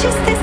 just this